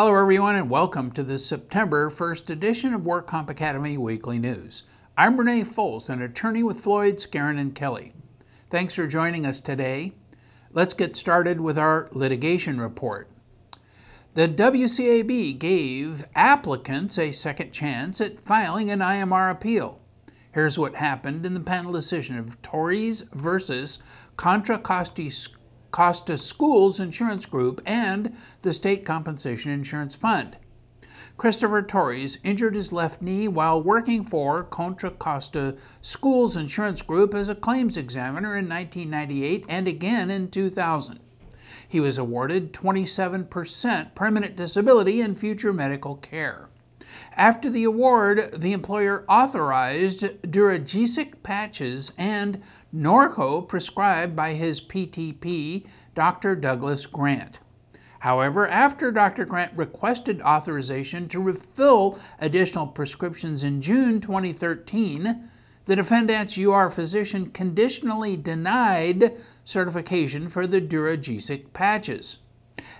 Hello, everyone, and welcome to the September 1st edition of Work Comp Academy Weekly News. I'm Renee Foles, an attorney with Floyd, Skeren, and Kelly. Thanks for joining us today. Let's get started with our litigation report. The WCAB gave applicants a second chance at filing an IMR appeal. Here's what happened in the panel decision of Torres versus Contra Costa Costa Schools Insurance Group and the State Compensation Insurance Fund. Christopher Torres injured his left knee while working for Contra Costa Schools Insurance Group as a claims examiner in 1998 and again in 2000. He was awarded 27% permanent disability and future medical care. After the award, the employer authorized Duragesic patches and Norco prescribed by his PTP, Dr. Douglas Grant. However, after Dr. Grant requested authorization to refill additional prescriptions in June 2013, the defendant's UR physician conditionally denied certification for the Duragesic patches.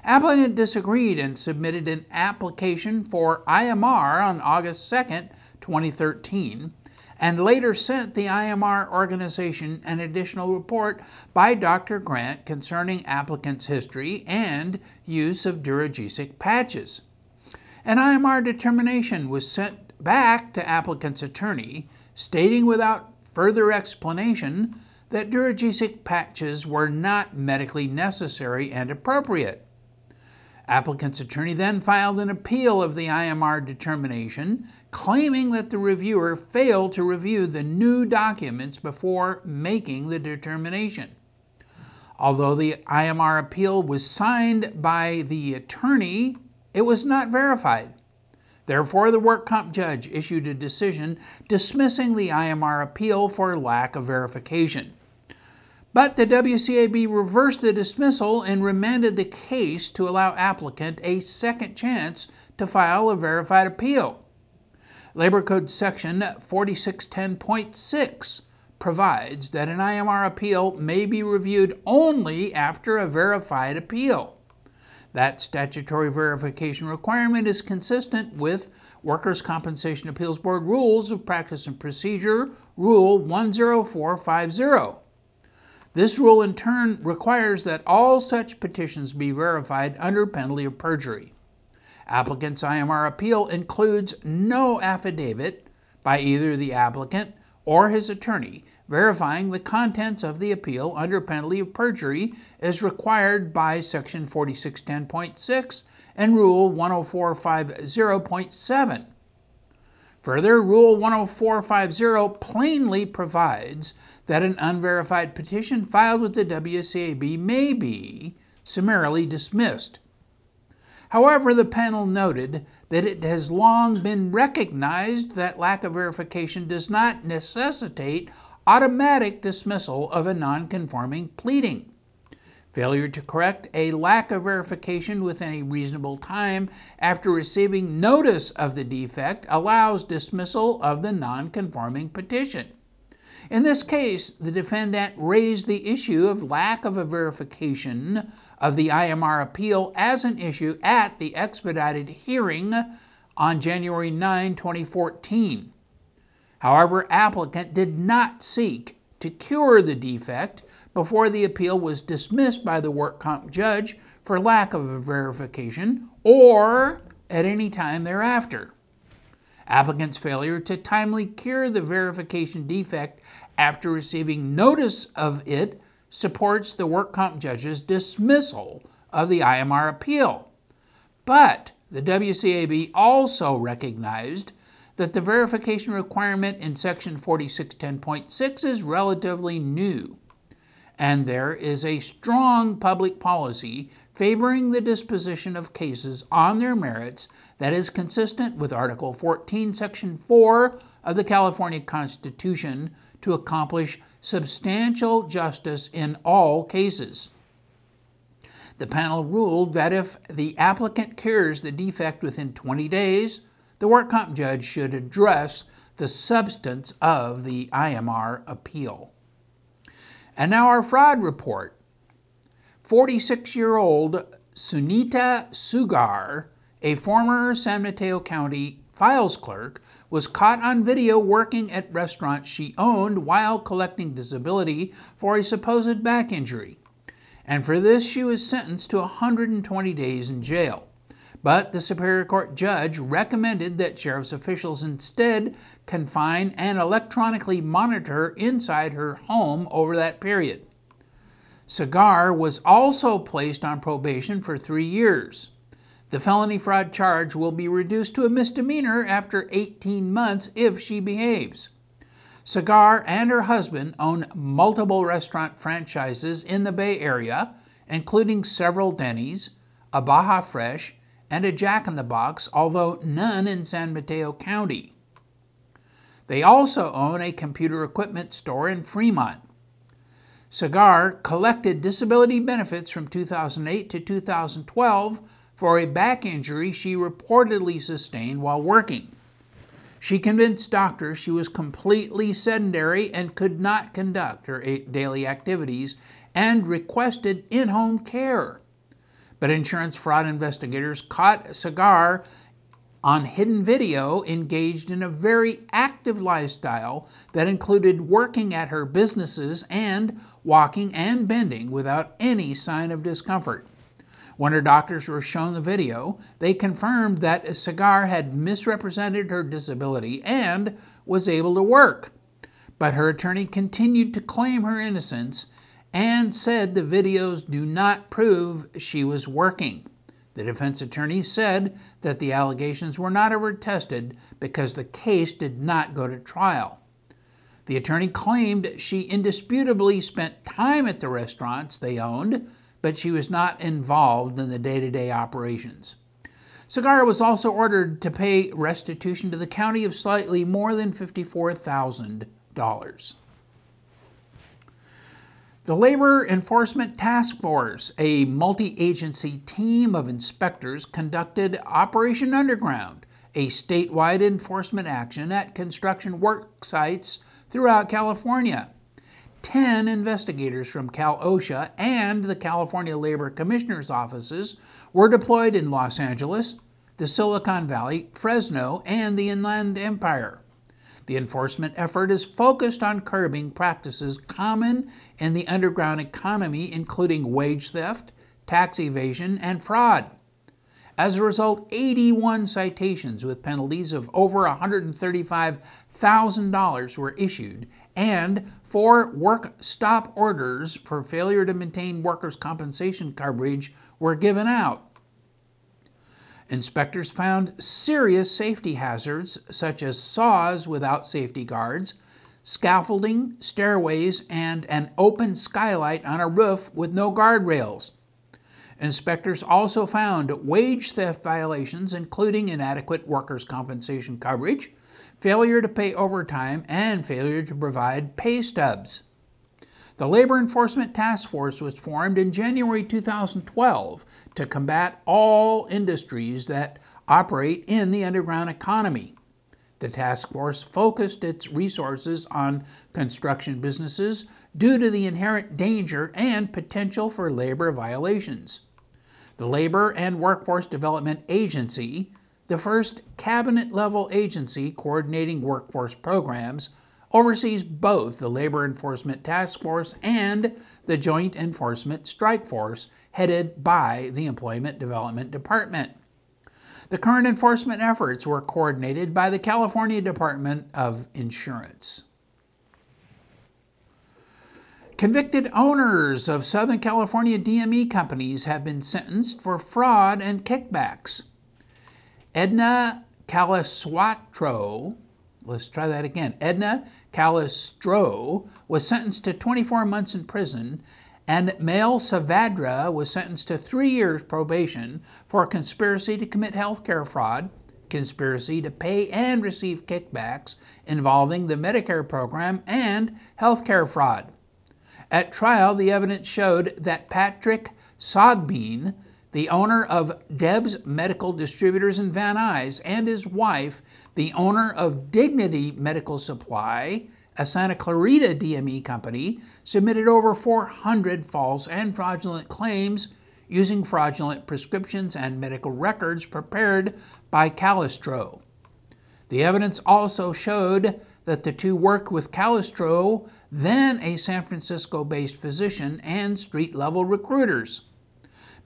Applicant disagreed and submitted an application for IMR on August 2, 2013, and later sent the IMR organization an additional report by Dr. Grant concerning applicant's history and use of Duragesic patches. An IMR determination was sent back to applicant's attorney, stating without further explanation that Duragesic patches were not medically necessary and appropriate. Applicant's attorney then filed an appeal of the IMR determination, claiming that the reviewer failed to review the new documents before making the determination. Although the IMR appeal was signed by the attorney, it was not verified. Therefore, the work comp judge issued a decision dismissing the IMR appeal for lack of verification. But the WCAB reversed the dismissal and remanded the case to allow applicant a second chance to file a verified appeal. Labor Code Section 4610.6 provides that an IMR appeal may be reviewed only after a verified appeal. That statutory verification requirement is consistent with Workers' Compensation Appeals Board Rules of Practice and Procedure, Rule 10450. This rule in turn requires that all such petitions be verified under penalty of perjury. Applicant's IMR appeal includes no affidavit by either the applicant or his attorney verifying the contents of the appeal under penalty of perjury as required by Section 4610.6 and Rule 10450.7. Further, Rule 10450 plainly provides that an unverified petition filed with the WCAB may be summarily dismissed. However, the panel noted that it has long been recognized that lack of verification does not necessitate automatic dismissal of a nonconforming pleading. Failure to correct a lack of verification within a reasonable time after receiving notice of the defect allows dismissal of the nonconforming petition. In this case, the defendant raised the issue of lack of a verification of the IMR appeal as an issue at the expedited hearing on January 9, 2014. However, applicant did not seek to cure the defect before the appeal was dismissed by the work comp judge for lack of a verification or at any time thereafter. Applicant's failure to timely cure the verification defect after receiving notice of it supports the work comp judge's dismissal of the IMR appeal. But the WCAB also recognized that the verification requirement in Section 4610.6 is relatively new, and there is a strong public policy favoring the disposition of cases on their merits that is consistent with Article 14, Section 4 of the California Constitution to accomplish substantial justice in all cases. The panel ruled that if the applicant cures the defect within 20 days, the work comp judge should address the substance of the IMR appeal. And now our fraud report. 46 year old Sunita Segar a former San Mateo County files clerk, was caught on video working at restaurants she owned while collecting disability for a supposed back injury. And for this, she was sentenced to 120 days in jail. But the Superior Court judge recommended that sheriff's officials instead confine and electronically monitor inside her home over that period. Segar was also placed on probation for three years. The felony fraud charge will be reduced to a misdemeanor after 18 months if she behaves. Segar and her husband own multiple restaurant franchises in the Bay Area, including several Denny's, a Baja Fresh, and a Jack in the Box, although none in San Mateo County. They also own a computer equipment store in Fremont. Segar collected disability benefits from 2008 to 2012 for a back injury she reportedly sustained while working. She convinced doctors she was completely sedentary and could not conduct her daily activities and requested in home care. But insurance fraud investigators caught Segar on hidden video engaged in a very active lifestyle that included working at her businesses and walking and bending without any sign of discomfort. When her doctors were shown the video, they confirmed that Segar had misrepresented her disability and was able to work. But her attorney continued to claim her innocence and said the videos do not prove she was working. The defense attorney said that the allegations were not ever tested because the case did not go to trial. The attorney claimed she indisputably spent time at the restaurants they owned, but she was not involved in the day to day operations. Segar was also ordered to pay restitution to the county of slightly more than $54,000. The Labor Enforcement Task Force, a multi agency team of inspectors, conducted Operation Underground, a statewide enforcement action at construction work sites throughout California. 10 investigators from Cal OSHA and the California Labor Commissioner's offices were deployed in Los Angeles, the Silicon Valley, Fresno, and the Inland Empire. The enforcement effort is focused on curbing practices common in the underground economy, including wage theft, tax evasion, and fraud. As a result, 81 citations with penalties of over $135,000 were issued, and four work stop orders for failure to maintain workers' compensation coverage were given out. Inspectors found serious safety hazards such as saws without safety guards, scaffolding, stairways, and an open skylight on a roof with no guardrails. Inspectors also found wage theft violations, including inadequate workers' compensation coverage, failure to pay overtime, and failure to provide pay stubs. The Labor Enforcement Task Force was formed in January 2012 to combat all industries that operate in the underground economy. The task force focused its resources on construction businesses due to the inherent danger and potential for labor violations. The Labor and Workforce Development Agency the first cabinet level agency coordinating workforce programs, oversees both the Labor Enforcement Task Force and the Joint Enforcement Strike Force, headed by the Employment Development Department. The current enforcement efforts were coordinated by the California Department of Insurance. Convicted owners of Southern California DME companies have been sentenced for fraud and kickbacks. Edna Calistratto, let's try that again. Edna Calistro was sentenced to 24 months in prison, and Mail Savadra was sentenced to three years probation for a conspiracy to commit healthcare fraud, conspiracy to pay and receive kickbacks involving the Medicare program, and healthcare fraud. At trial, the evidence showed that Patrick Sogbean, the owner of Deb's Medical Distributors in Van Nuys, and his wife, the owner of Dignity Medical Supply, a Santa Clarita DME company, submitted over 400 false and fraudulent claims using fraudulent prescriptions and medical records prepared by Calistro. The evidence also showed that the two worked with Calistro, then a San Francisco based physician, and street level recruiters.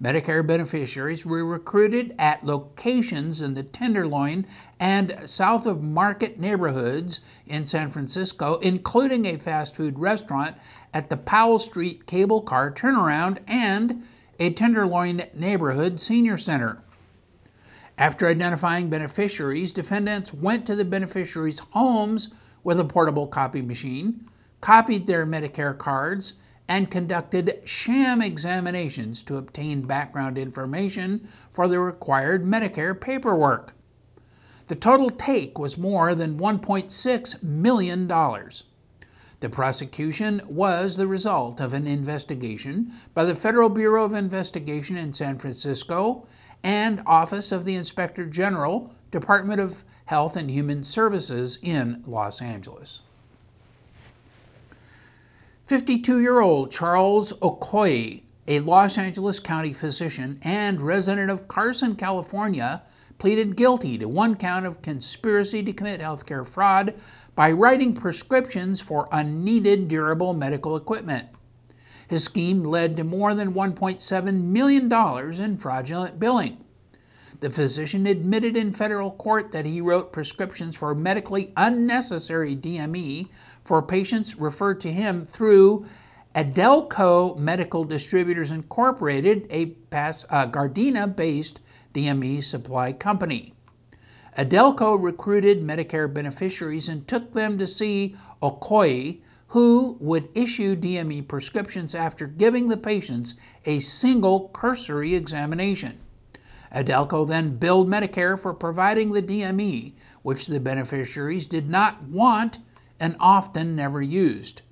Medicare beneficiaries were recruited at locations in the Tenderloin and south of Market neighborhoods in San Francisco, including a fast food restaurant at the Powell Street cable car turnaround and a Tenderloin neighborhood senior center. After identifying beneficiaries, defendants went to the beneficiaries' homes with a portable copy machine, copied their Medicare cards, and conducted sham examinations to obtain background information for the required Medicare paperwork. The total take was more than $1.6 million. The prosecution was the result of an investigation by the Federal Bureau of Investigation in San Francisco and Office of the Inspector General, Department of Health and Human Services in Los Angeles. 52 year old Charles Okoye, a Los Angeles County physician and resident of Carson, California, pleaded guilty to one count of conspiracy to commit healthcare fraud by writing prescriptions for unneeded durable medical equipment. His scheme led to more than $1.7 million in fraudulent billing. The physician admitted in federal court that he wrote prescriptions for medically unnecessary DME for patients referred to him through Adelco Medical Distributors Incorporated, a uh, Gardena based DME supply company. Adelco recruited Medicare beneficiaries and took them to see Okoye, who would issue DME prescriptions after giving the patients a single cursory examination. Adelco then billed Medicare for providing the DME, which the beneficiaries did not want and often never used.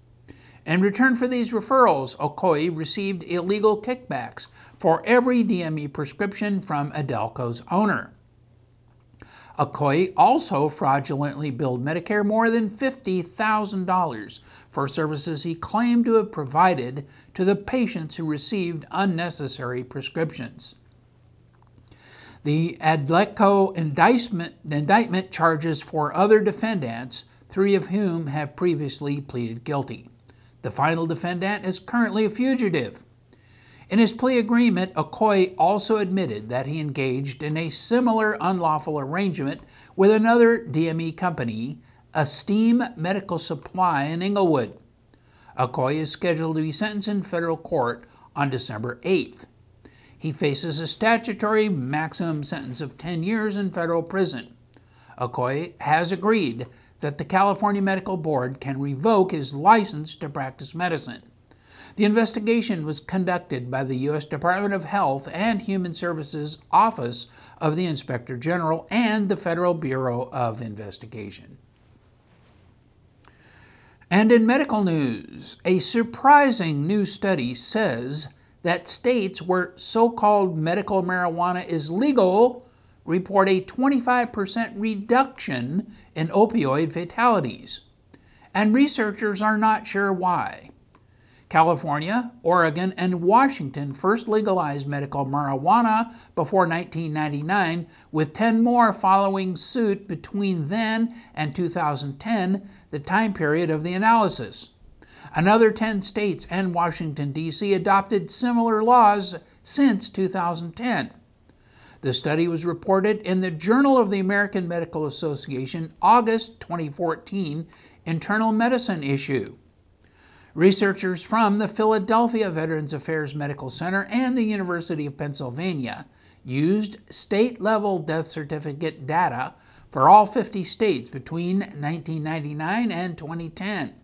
In return for these referrals, Okoye received illegal kickbacks for every DME prescription from Adelco's owner. Okoye also fraudulently billed Medicare more than $50,000 for services he claimed to have provided to the patients who received unnecessary prescriptions. The Adelco indictment, indictment charges four other defendants, three of whom have previously pleaded guilty. The final defendant is currently a fugitive. In his plea agreement, Okoye also admitted that he engaged in a similar unlawful arrangement with another DME company, Esteem Medical Supply in Inglewood. Okoye is scheduled to be sentenced in federal court on December 8th. He faces a statutory maximum sentence of 10 years in federal prison. Okoye has agreed that the California Medical Board can revoke his license to practice medicine. The investigation was conducted by the U.S. Department of Health and Human Services Office of the Inspector General and the Federal Bureau of Investigation. And in medical news, a surprising new study says that states where so called medical marijuana is legal report a 25% reduction in opioid fatalities. And researchers are not sure why. California, Oregon, and Washington first legalized medical marijuana before 1999, with 10 more following suit between then and 2010, the time period of the analysis. Another 10 states and Washington, D.C. adopted similar laws since 2010. The study was reported in the Journal of the American Medical Association, August 2014 Internal Medicine issue. Researchers from the Philadelphia Veterans Affairs Medical Center and the University of Pennsylvania used state level death certificate data for all 50 states between 1999 and 2010.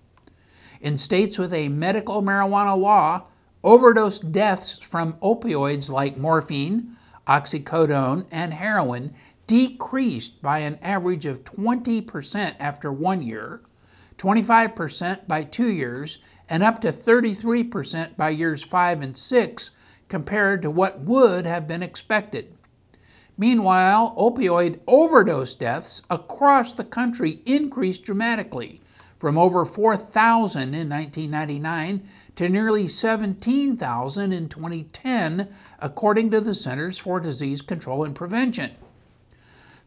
In states with a medical marijuana law, overdose deaths from opioids like morphine, oxycodone, and heroin decreased by an average of 20% after one year, 25% by two years, and up to 33% by years five and six compared to what would have been expected. Meanwhile, opioid overdose deaths across the country increased dramatically from over 4,000 in 1999 to nearly 17,000 in 2010, according to the Centers for Disease Control and Prevention.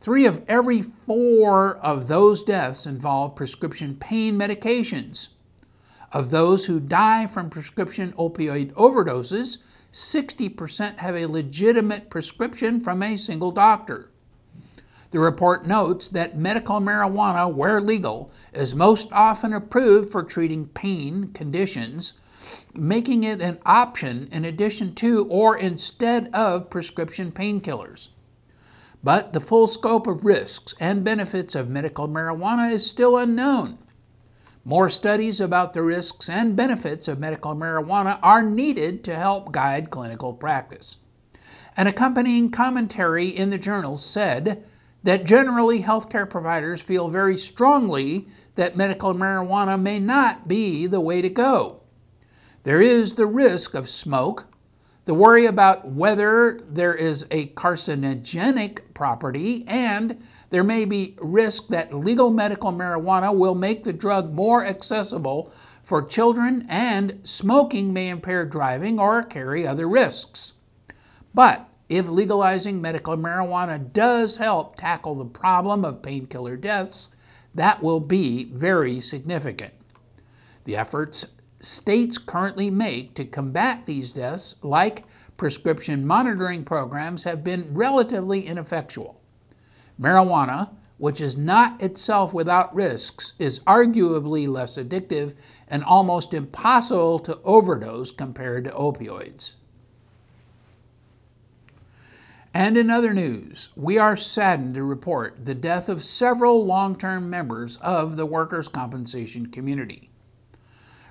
Three of every four of those deaths involve prescription pain medications. Of those who die from prescription opioid overdoses, 60% have a legitimate prescription from a single doctor. The report notes that medical marijuana, where legal, is most often approved for treating pain conditions, making it an option in addition to or instead of prescription painkillers. But the full scope of risks and benefits of medical marijuana is still unknown. More studies about the risks and benefits of medical marijuana are needed to help guide clinical practice. An accompanying commentary in the journal said that generally healthcare providers feel very strongly that medical marijuana may not be the way to go. There is the risk of smoke, the worry about whether there is a carcinogenic property, and there may be risk that legal medical marijuana will make the drug more accessible for children, and smoking may impair driving or carry other risks. But if legalizing medical marijuana does help tackle the problem of painkiller deaths, that will be very significant. The efforts states currently make to combat these deaths, like prescription monitoring programs, have been relatively ineffectual. Marijuana, which is not itself without risks, is arguably less addictive and almost impossible to overdose compared to opioids. And in other news, we are saddened to report the death of several long term members of the workers' compensation community.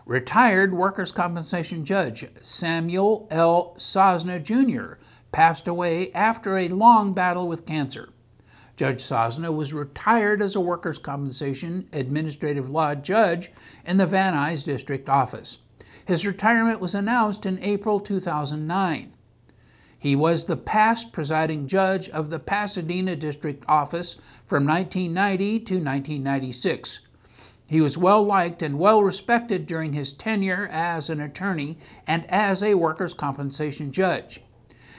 Retired workers' compensation judge Samuel L. Sosna Jr. passed away after a long battle with cancer. Judge Sosna was retired as a workers' compensation administrative law judge in the Van Nuys District Office. His retirement was announced in April 2009. He was the past presiding judge of the Pasadena District Office from 1990 to 1996. He was well liked and well respected during his tenure as an attorney and as a workers' compensation judge.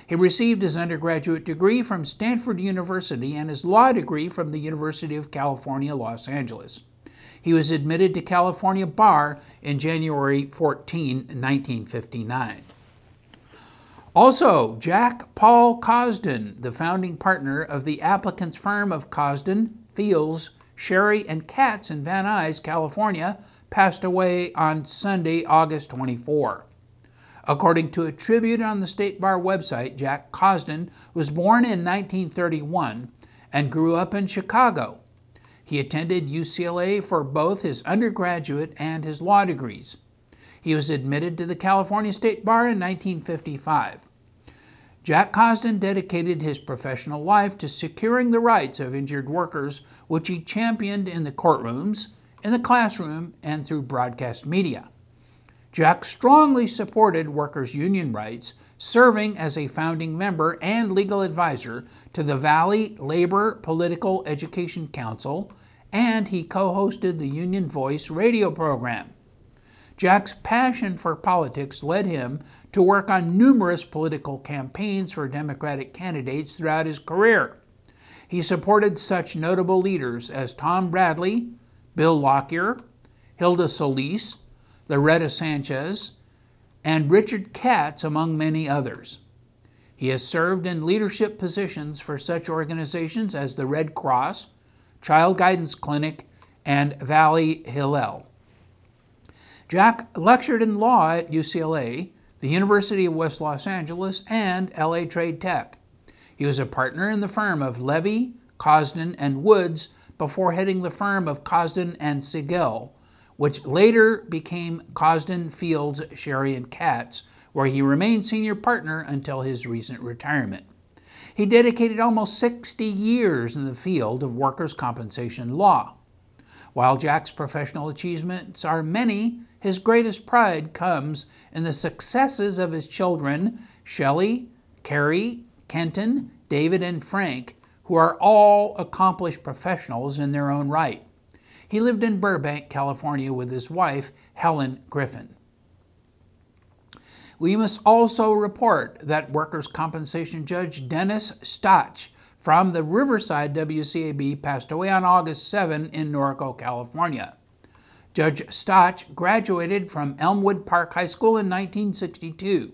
He received his undergraduate degree from Stanford University and his law degree from the University of California, Los Angeles. He was admitted to California Bar in January 14, 1959. Also, Jack Paul Cosden, the founding partner of the applicant's firm of Cosden, Fields, Sherry, and Katz in Van Nuys, California, passed away on Sunday, August 24. According to a tribute on the State Bar website, Jack Cosden was born in 1931 and grew up in Chicago. He attended UCLA for both his undergraduate and his law degrees. He was admitted to the California State Bar in 1955. Jack Cosden dedicated his professional life to securing the rights of injured workers, which he championed in the courtrooms, in the classroom, and through broadcast media. Jack strongly supported workers' union rights, serving as a founding member and legal advisor to the Valley Labor Political Education Council, and he co hosted the Union Voice radio program. Jack's passion for politics led him to work on numerous political campaigns for Democratic candidates throughout his career. He supported such notable leaders as Tom Bradley, Bill Lockyer, Hilda Solis, Loretta Sanchez, and Richard Katz, among many others. He has served in leadership positions for such organizations as the Red Cross, Child Guidance Clinic, and Valley Hillel. Jack lectured in law at UCLA, the University of West Los Angeles, and LA Trade Tech. He was a partner in the firm of Levy, Cosden, and Woods before heading the firm of Cosden and Siegel, which later became Cosden, Fields, Sherry, and Katz, where he remained senior partner until his recent retirement. He dedicated almost 60 years in the field of workers' compensation law. While Jack's professional achievements are many, his greatest pride comes in the successes of his children, Shelley, Carrie, Kenton, David, and Frank, who are all accomplished professionals in their own right. He lived in Burbank, California with his wife, Helen Griffin. We must also report that workers' compensation judge Dennis Stach from the Riverside WCAB passed away on August 7 in Norco, California. Judge Stach graduated from Elmwood Park High School in 1962.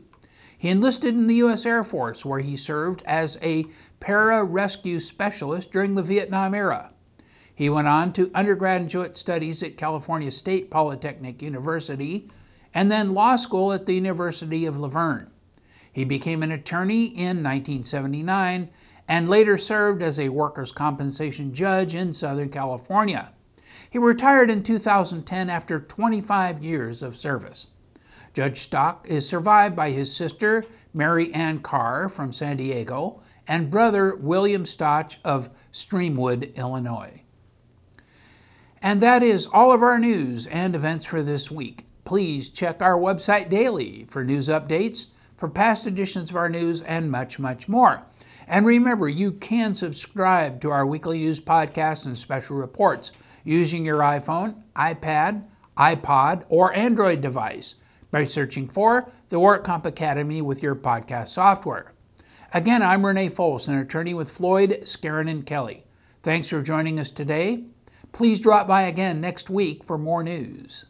He enlisted in the U.S. Air Force, where he served as a para-rescue specialist during the Vietnam era. He went on to undergraduate studies at California State Polytechnic University and then law school at the University of La Verne. He became an attorney in 1979 and later served as a workers' compensation judge in Southern California. He retired in 2010 after 25 years of service. Judge Stach is survived by his sister, Mary Ann Carr from San Diego, and brother, William Stach of Streamwood, Illinois. And that is all of our news and events for this week. Please check our website daily for news updates, for past editions of our news, and much, much more. And remember, you can subscribe to our weekly news podcasts and special reports using your iPhone, iPad, iPod, or Android device by searching for the WorkComp Academy with your podcast software. Again, I'm Renee Fols, an attorney with Floyd, Skeren, and Kelly. Thanks for joining us today. Please drop by again next week for more news.